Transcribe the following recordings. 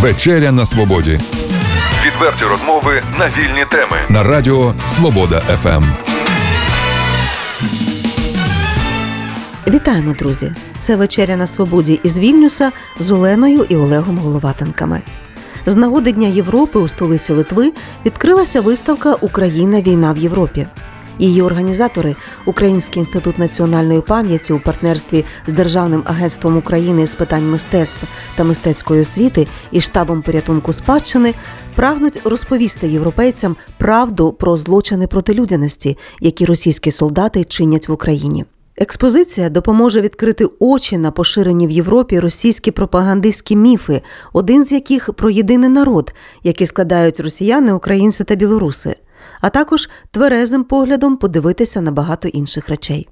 Вечеря на свободі. Відверті розмови на вільні теми. На радіо Свобода ФМ. Вітаємо, друзі! Це вечеря на свободі із Вільнюса з Оленою і Олегом Головатенками. З нагоди Дня Європи у столиці Литви відкрилася виставка Україна війна в Європі. Її організатори Український інститут національної пам'яті у партнерстві з Державним агентством України з питань мистецтв та мистецької освіти і штабом порятунку спадщини прагнуть розповісти європейцям правду про злочини проти людяності, які російські солдати чинять в Україні. Експозиція допоможе відкрити очі на поширені в Європі російські пропагандистські міфи, один з яких про єдиний народ, який складають росіяни, українці та білоруси, а також тверезим поглядом подивитися на багато інших речей.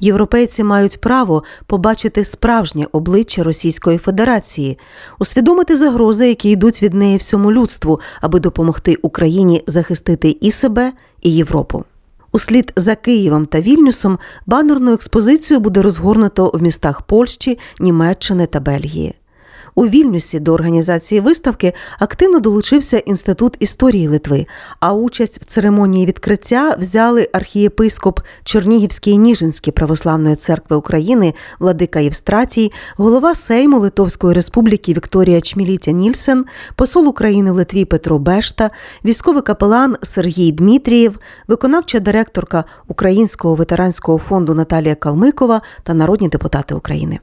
Європейці мають право побачити справжнє обличчя Російської Федерації, усвідомити загрози, які йдуть від неї всьому людству, аби допомогти Україні захистити і себе, і Європу. Услід за Києвом та Вільнюсом банерну експозицію буде розгорнуто в містах Польщі, Німеччини та Бельгії. У Вільнюсі до організації виставки активно долучився Інститут історії Литви, а участь в церемонії відкриття взяли архієпископ Чернігівської Ніжинської православної церкви України Владика Євстратій, голова Сейму Литовської Республіки Вікторія Чмілітя Нільсен, посол України Литві Петро Бешта, військовий капелан Сергій Дмитрієв, виконавча директорка Українського ветеранського фонду Наталія Калмикова та народні депутати України.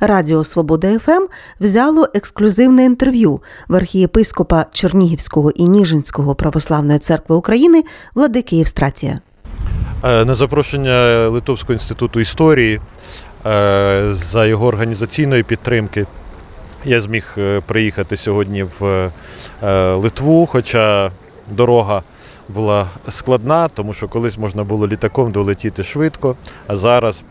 Радіо Свобода ФМ взяло ексклюзивне інтерв'ю в архієпископа Чернігівського і Ніжинського православної церкви України Владики Євстратія. Е, на запрошення Литовського інституту історії е, за його організаційної підтримки я зміг е, приїхати сьогодні в Литву, хоча дорога була складна, тому що колись можна було літаком долетіти швидко, а зараз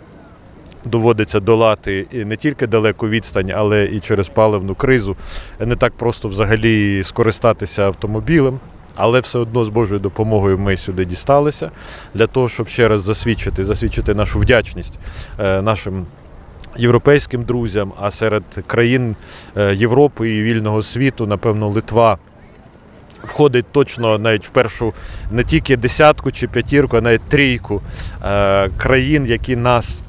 доводиться долати не тільки далеку відстань, але і через паливну кризу. Не так просто взагалі скористатися автомобілем. Але все одно з Божою допомогою ми сюди дісталися для того, щоб ще раз засвідчити, засвідчити нашу вдячність е, нашим європейським друзям, а серед країн е, Європи і вільного світу, напевно, Литва. Входить точно навіть в першу не тільки десятку чи п'ятірку, а навіть трійку е, країн, які нас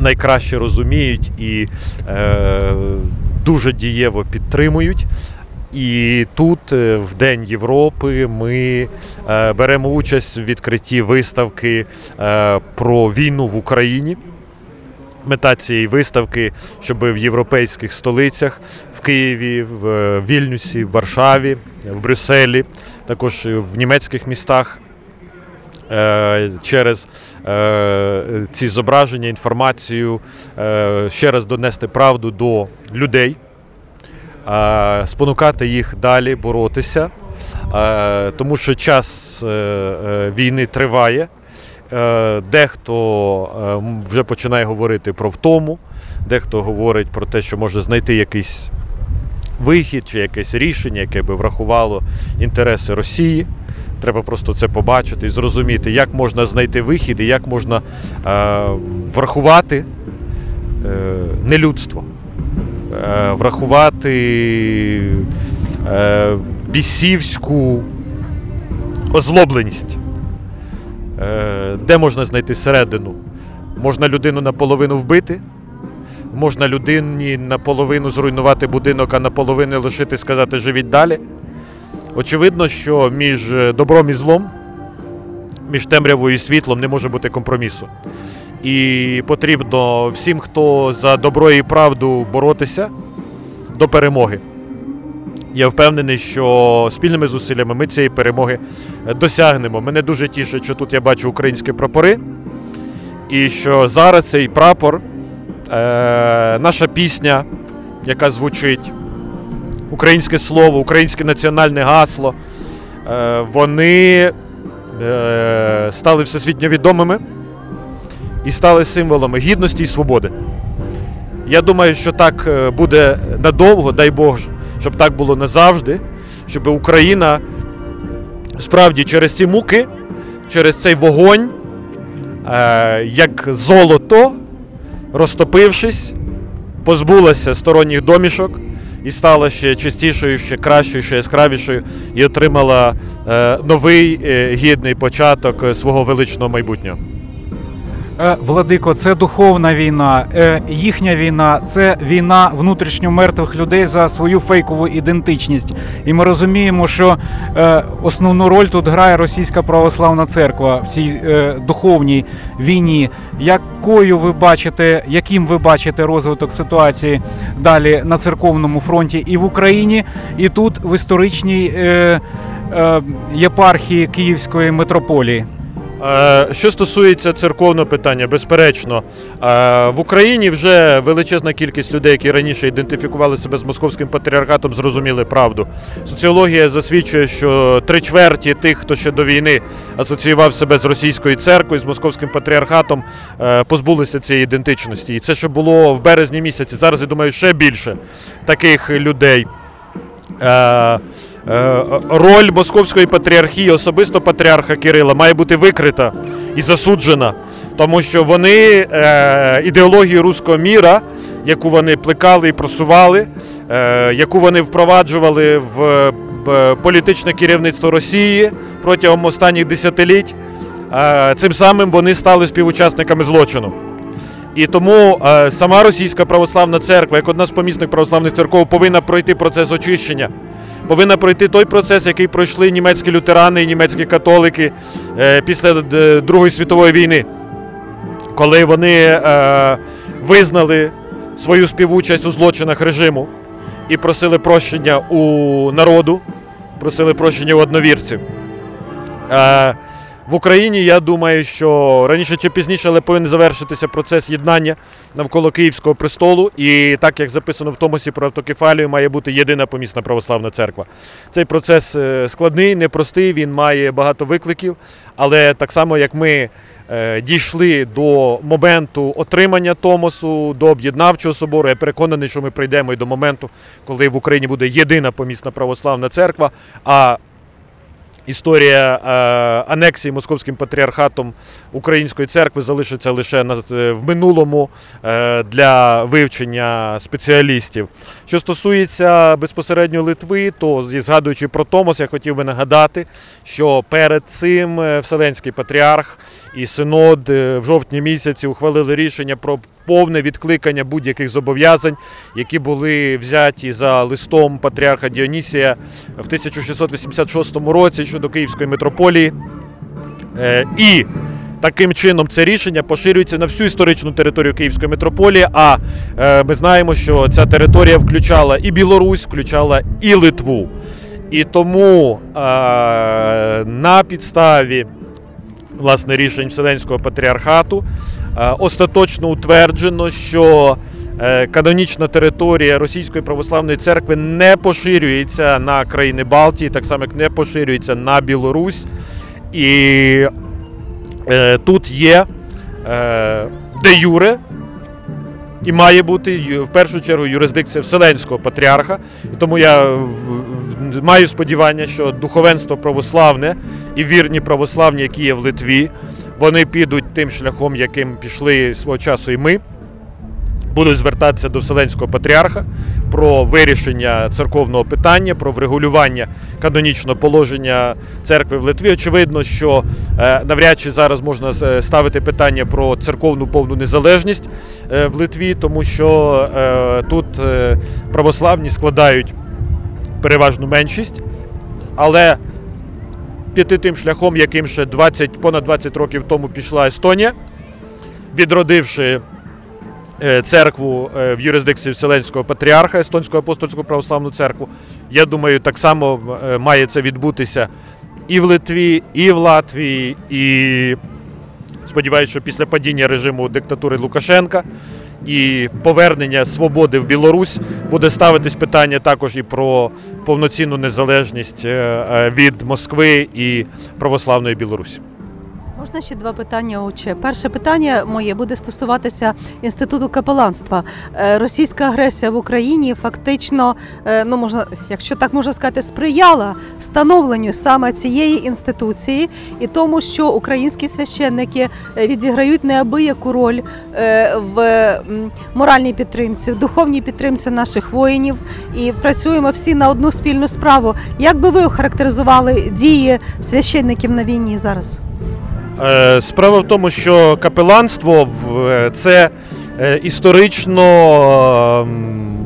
найкраще розуміють і е, дуже дієво підтримують. І тут, е, в День Європи, ми е, беремо участь в відкритті виставки е, про війну в Україні. Мета цієї виставки, щоб в європейських столицях в Києві, в Вільнюсі, в Варшаві, в Брюсселі, також в німецьких містах Е, через е, ці зображення, інформацію, е, ще раз донести правду до людей, спонукати їх далі боротися, тому що час війни триває. Дехто вже починає говорити про втому, дехто говорить про те, що може знайти якийсь вихід чи якесь рішення, яке би врахувало інтереси Росії. Треба просто це побачити і зрозуміти, як можна знайти вихід і як можна е, врахувати е, нелюдство, е, врахувати е, бісівську озлобленість, е, де можна знайти середину. Можна людину наполовину вбити, можна людині наполовину зруйнувати будинок, а наполовину лишити сказати живіть далі. Очевидно, що між е, добром і злом, між темрявою і світлом не може бути компромісу. І потрібно всім, хто за добро і правду боротися до перемоги. Я впевнений, що спільними зусиллями ми цієї перемоги е, досягнемо. Мене дуже тішить, що тут я бачу українські прапори, і що зараз цей прапор, е, наша пісня, яка звучить українське слово, українське національне гасло. Е, вони е, стали всесвітньо відомими і стали символами гідності і свободи. Я думаю, що так е, буде надовго, дай Бог, щоб так було назавжди, щоб Україна справді через ці муки, через цей вогонь, як золото, розтопившись, позбулася сторонніх домішок і стала ще чистішою, ще кращою, ще яскравішою, і отримала е, новий е, гідний початок е, свого величного майбутнього. Е, Владико, це духовна війна. Е, Їхня війна це війна внутрішньо мертвих людей за свою фейкову ідентичність. І ми розуміємо, що е, основну роль тут грає Російська православна церква в цій духовній війні. Якою ви бачите, яким ви бачите розвиток ситуації далі на церковному фронті і в Україні, і тут в історичній єпархії Київської митрополії? Е, Що стосується церковного питання, безперечно, е, в Україні вже величезна кількість людей, які раніше ідентифікували себе з московським патріархатом, зрозуміли правду. Соціологія засвідчує, що три чверті тих, хто ще до війни асоціював себе з російською церквою, з московським патріархатом, е, позбулися цієї ідентичності. І це ще було в березні місяці. Зараз я думаю, ще більше таких людей. Е, е, Роль московської патріархії, особисто патріарха Кирила, має бути викрита і засуджена, тому що вони е, ідеологію руського міра, яку вони плекали і просували, яку вони впроваджували в політичне керівництво Росії протягом останніх десятиліть, цим самим вони стали співучасниками злочину. І тому сама Російська православна церква, як одна з помісних православних церков, повинна пройти процес очищення. Повинна пройти той процес, який пройшли німецькі лютерани і німецькі католики е, після е, Другої світової війни, коли вони е, визнали свою співучасть у злочинах режиму і просили прощення у народу, просили прощення у одновірців. В Україні я думаю, що раніше чи пізніше, але повинен завершитися процес єднання навколо Київського престолу. І так як записано в Томосі про автокефалію, має бути єдина помісна православна церква. Цей процес е, складний, непростий, він має багато викликів, але так само як ми. е, Дійшли до моменту отримання Томосу, до об'єднавчого собору. Я переконаний, що ми прийдемо і до моменту, коли в Україні буде єдина помісна православна церква. А історія е, анексії московським патріархатом Української церкви залишиться лише на, е, в минулому е, для вивчення спеціалістів. Що стосується безпосередньо Литви, то згадуючи про Томос, я хотів би нагадати, що перед цим Вселенський патріарх і синод е, в жовтні місяці ухвалили рішення про повне відкликання будь-яких зобов'язань, які були взяті за листом патріарха Діонісія в 1686 році щодо Київської митрополії. Е, І таким чином це рішення поширюється на всю історичну територію Київської митрополії. А е, ми знаємо, що ця територія включала і Білорусь, включала і Литву. І тому е, на підставі власне рішень Вселенського патріархату е, остаточно утверджено, що е, канонічна територія Російської православної церкви не поширюється на країни Балтії, так само як не поширюється на Білорусь. І е, тут є де юре. І має бути в першу чергу юрисдикція Вселенського патріарха. Тому я маю сподівання, що духовенство православне і вірні православні, які є в Литві, вони підуть тим шляхом, яким пішли свого часу і ми. Будуть звертатися до Вселенського патріарха про вирішення церковного питання, про врегулювання канонічного положення церкви в Литві. Очевидно, що е, навряд чи зараз можна ставити питання про церковну повну незалежність е, в Литві, тому що е, тут е, православні складають переважну меншість, але піти тим шляхом, яким ще 20, понад 20 років тому пішла Естонія, відродивши е, церкву е, в юрисдикції Вселенського патріарха, Естонську апостольську православну церкву. Я думаю, так само е, має це відбутися і в Литві, і в Латвії, і сподіваюся, що після падіння режиму диктатури Лукашенка і повернення свободи в Білорусь буде ставитись питання також і про повноцінну незалежність е, е, від Москви і православної Білорусі. Можна ще два питання, отче. Перше питання моє буде стосуватися інституту капеланства. Е, Російська агресія в Україні фактично, е, ну можна, якщо так можна сказати, сприяла становленню саме цієї інституції і тому, що українські священники е, відіграють неабияку роль в моральній підтримці, в духовній підтримці наших воїнів і працюємо всі на одну спільну справу. Як би ви охарактеризували дії священників на війні зараз? Е, Справа в тому, що капеланство е, це е, історично ем,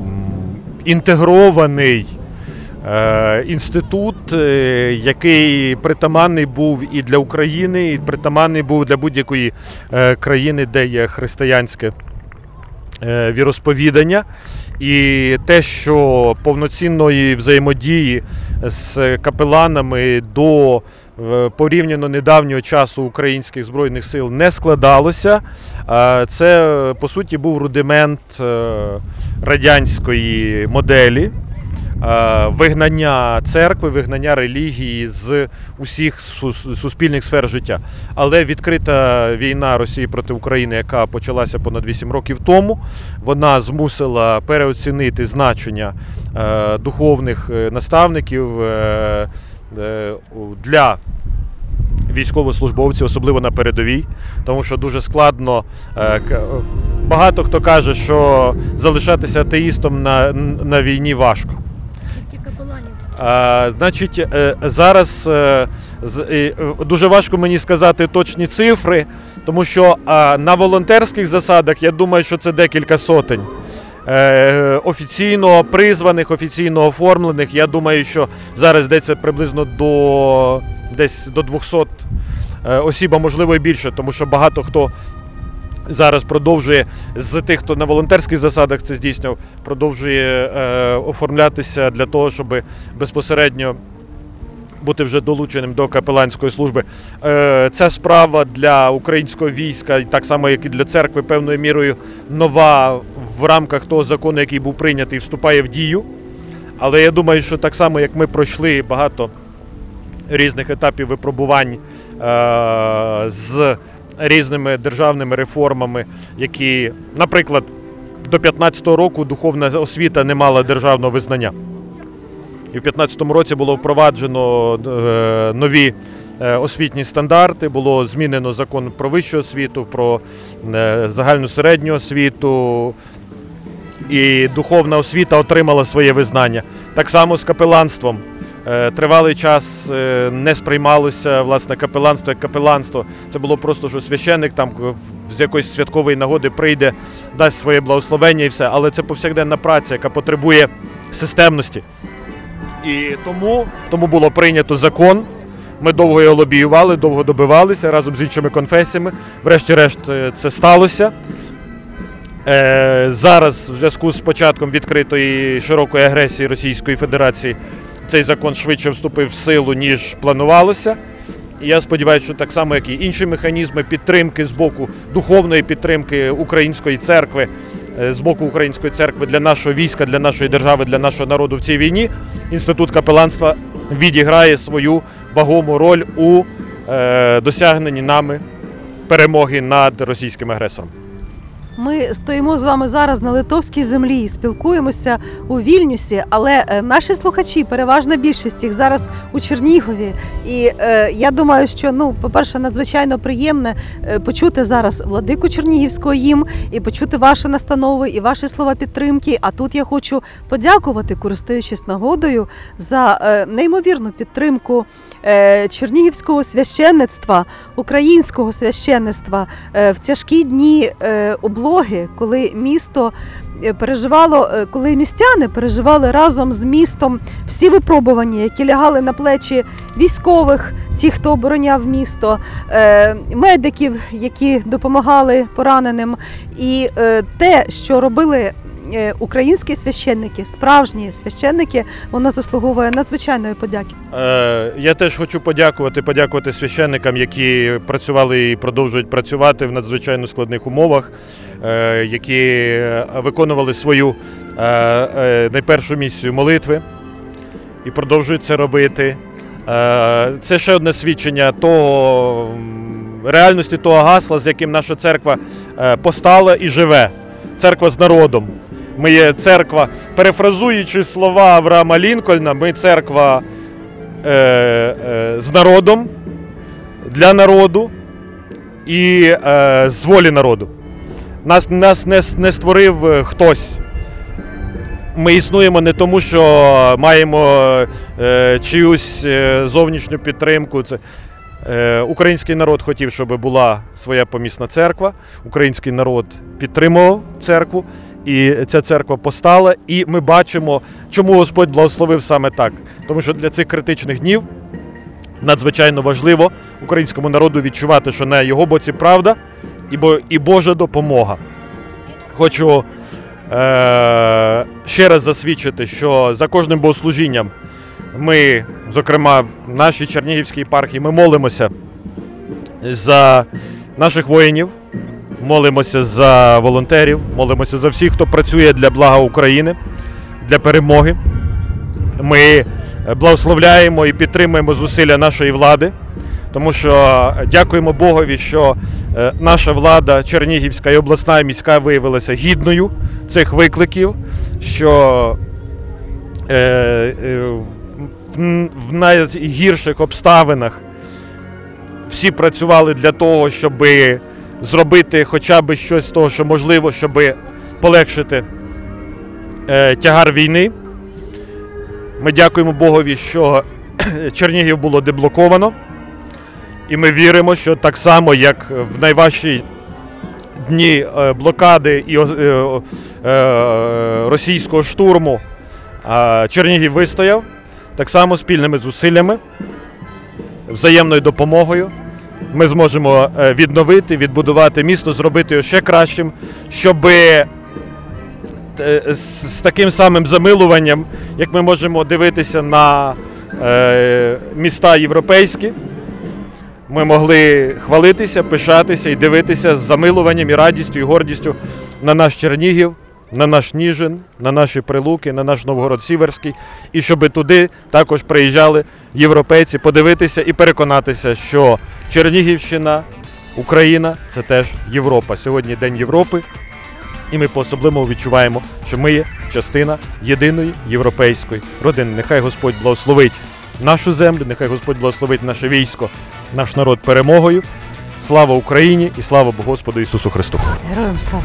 інтегрований інститут, який притаманний був і для України, і притаманний був для будь-якої країни, де є християнське віросповідання. І те, що повноцінної взаємодії з капеланами до е, порівняно недавнього часу українських збройних сил не складалося. Е, Це е, по суті був рудимент е, радянської моделі. Е, Вигнання церкви, вигнання релігії з усіх суспільних сфер життя. Але відкрита війна Росії проти України, яка почалася понад 8 років тому, вона змусила переоцінити значення е, духовних е, наставників для військовослужбовців, особливо на передовій, тому що дуже складно. Багато хто каже, що залишатися атеїстом на, на війні важко. Значить, е, зараз е, е, дуже важко мені сказати точні цифри, тому що на волонтерських засадах я думаю, що це декілька сотень. Офіційно призваних, офіційно оформлених. Я думаю, що зараз йдеться приблизно до десь до 200 е, осіб, а можливо і більше, тому що багато хто зараз продовжує з тих, хто на волонтерських засадах це здійснював, продовжує е, оформлятися для того, щоб безпосередньо бути вже долученим до капеланської служби. Е, Ця справа для українського війська, так само як і для церкви, певною мірою нова в рамках того закону, який був прийнятий, вступає в дію. Але я думаю, що так само, як ми пройшли багато різних етапів випробувань е, з різними державними реформами, які, наприклад, до 15-го року духовна освіта не мала державного визнання. І в 15-му році було впроваджено е, нові е, освітні стандарти, було змінено закон про вищу освіту, про е, загальну середню освіту, і духовна освіта отримала своє визнання. Так само з капеланством. Е, Тривалий час е, не сприймалося власне капеланство як капеланство. Це було просто, що священник там з якоїсь святкової нагоди прийде, дасть своє благословення і все. Але це повсякденна праця, яка потребує системності. І тому, тому було прийнято закон. Ми довго його лобіювали, довго добивалися разом з іншими конфесіями. Врешті-решт е, це сталося. Зараз, в зв'язку з початком відкритої широкої агресії Російської Федерації, цей закон швидше вступив в силу, ніж планувалося. І я сподіваюся, що так само, як і інші механізми підтримки з боку духовної підтримки української церкви, е, з боку української церкви для нашого війська, для нашої держави, для нашого народу в цій війні, інститут капеланства відіграє свою вагому роль у е, досягненні нами перемоги над російським агресором. Ми стоїмо з вами зараз на литовській землі, спілкуємося у Вільнюсі, але е, наші слухачі, переважна більшість їх зараз у Чернігові. І е, я думаю, що ну, по-перше, надзвичайно приємне е, почути зараз владику Чернігівського їм і почути ваші настанови і ваші слова підтримки. А тут я хочу подякувати, користуючись нагодою, за е, неймовірну підтримку е, чернігівського священництва, українського священництва е, в тяжкі дні е, облоги, коли місто е, переживало, е, коли містяни переживали разом з містом всі випробування, які лягали на плечі військових, ті, хто обороняв місто, е, медиків, які допомагали пораненим, і те, що робили. Е, Українські священники, справжні священники, воно заслуговує надзвичайної подяки. Е, Я теж хочу подякувати, подякувати священникам, які працювали і продовжують працювати в надзвичайно складних умовах, е, які виконували свою найпершу місію молитви і продовжують це робити. Це ще одне свідчення того, реальності того гасла, з яким наша церква постала і живе. Церква з народом. Ми є церква, перефразуючи слова Авраама Лінкольна, ми церква е, е, з народом, для народу і е, з волі народу. Нас, нас не, не створив е, хтось. Ми існуємо не тому, що маємо е, чиюсь е, зовнішню підтримку. Це, е, український народ хотів, щоб була своя помісна церква. Український народ підтримував церкву, і ця церква постала. І ми бачимо, чому Господь благословив саме так. Тому що для цих критичних днів надзвичайно важливо українському народу відчувати, що на його боці правда і, бо, і Божа допомога. Хочу е, ще раз засвідчити, що за кожним богослужінням ми, зокрема, в нашій Чернігівській єпархії, ми молимося за наших воїнів, молимося за волонтерів, молимося за всіх, хто працює для блага України, для перемоги. Ми благословляємо і підтримуємо зусилля нашої влади, тому що дякуємо Богові, що е, наша влада Чернігівська і обласна і міська виявилася гідною цих викликів, що е, е, в, найгірших обставинах всі працювали для того, щоб зробити хоча б щось з того, що можливо, щоб полегшити е, тягар війни. Ми дякуємо Богові, що Чернігів було деблоковано. І ми віримо, що так само, як в найважчі дні е, блокади і е, е, російського штурму Чернігів вистояв, так само спільними зусиллями, взаємною допомогою. Ми зможемо е, відновити, відбудувати місто, зробити його ще кращим, щоб з, з таким самим замилуванням, як ми можемо дивитися на е, міста європейські, ми могли хвалитися, пишатися і дивитися з замилуванням і радістю і гордістю на наш Чернігів, на наш Ніжин, на наші Прилуки, на наш Новгород Сіверський, і щоб туди також приїжджали європейці подивитися і переконатися, що Чернігівщина, Україна це теж Європа. Сьогодні День Європи. І ми по-особливому відчуваємо, що ми є частина єдиної європейської родини. Нехай Господь благословить нашу землю, нехай Господь благословить наше військо, наш народ перемогою. Слава Україні і слава Господу Ісусу Христу! Героям слава!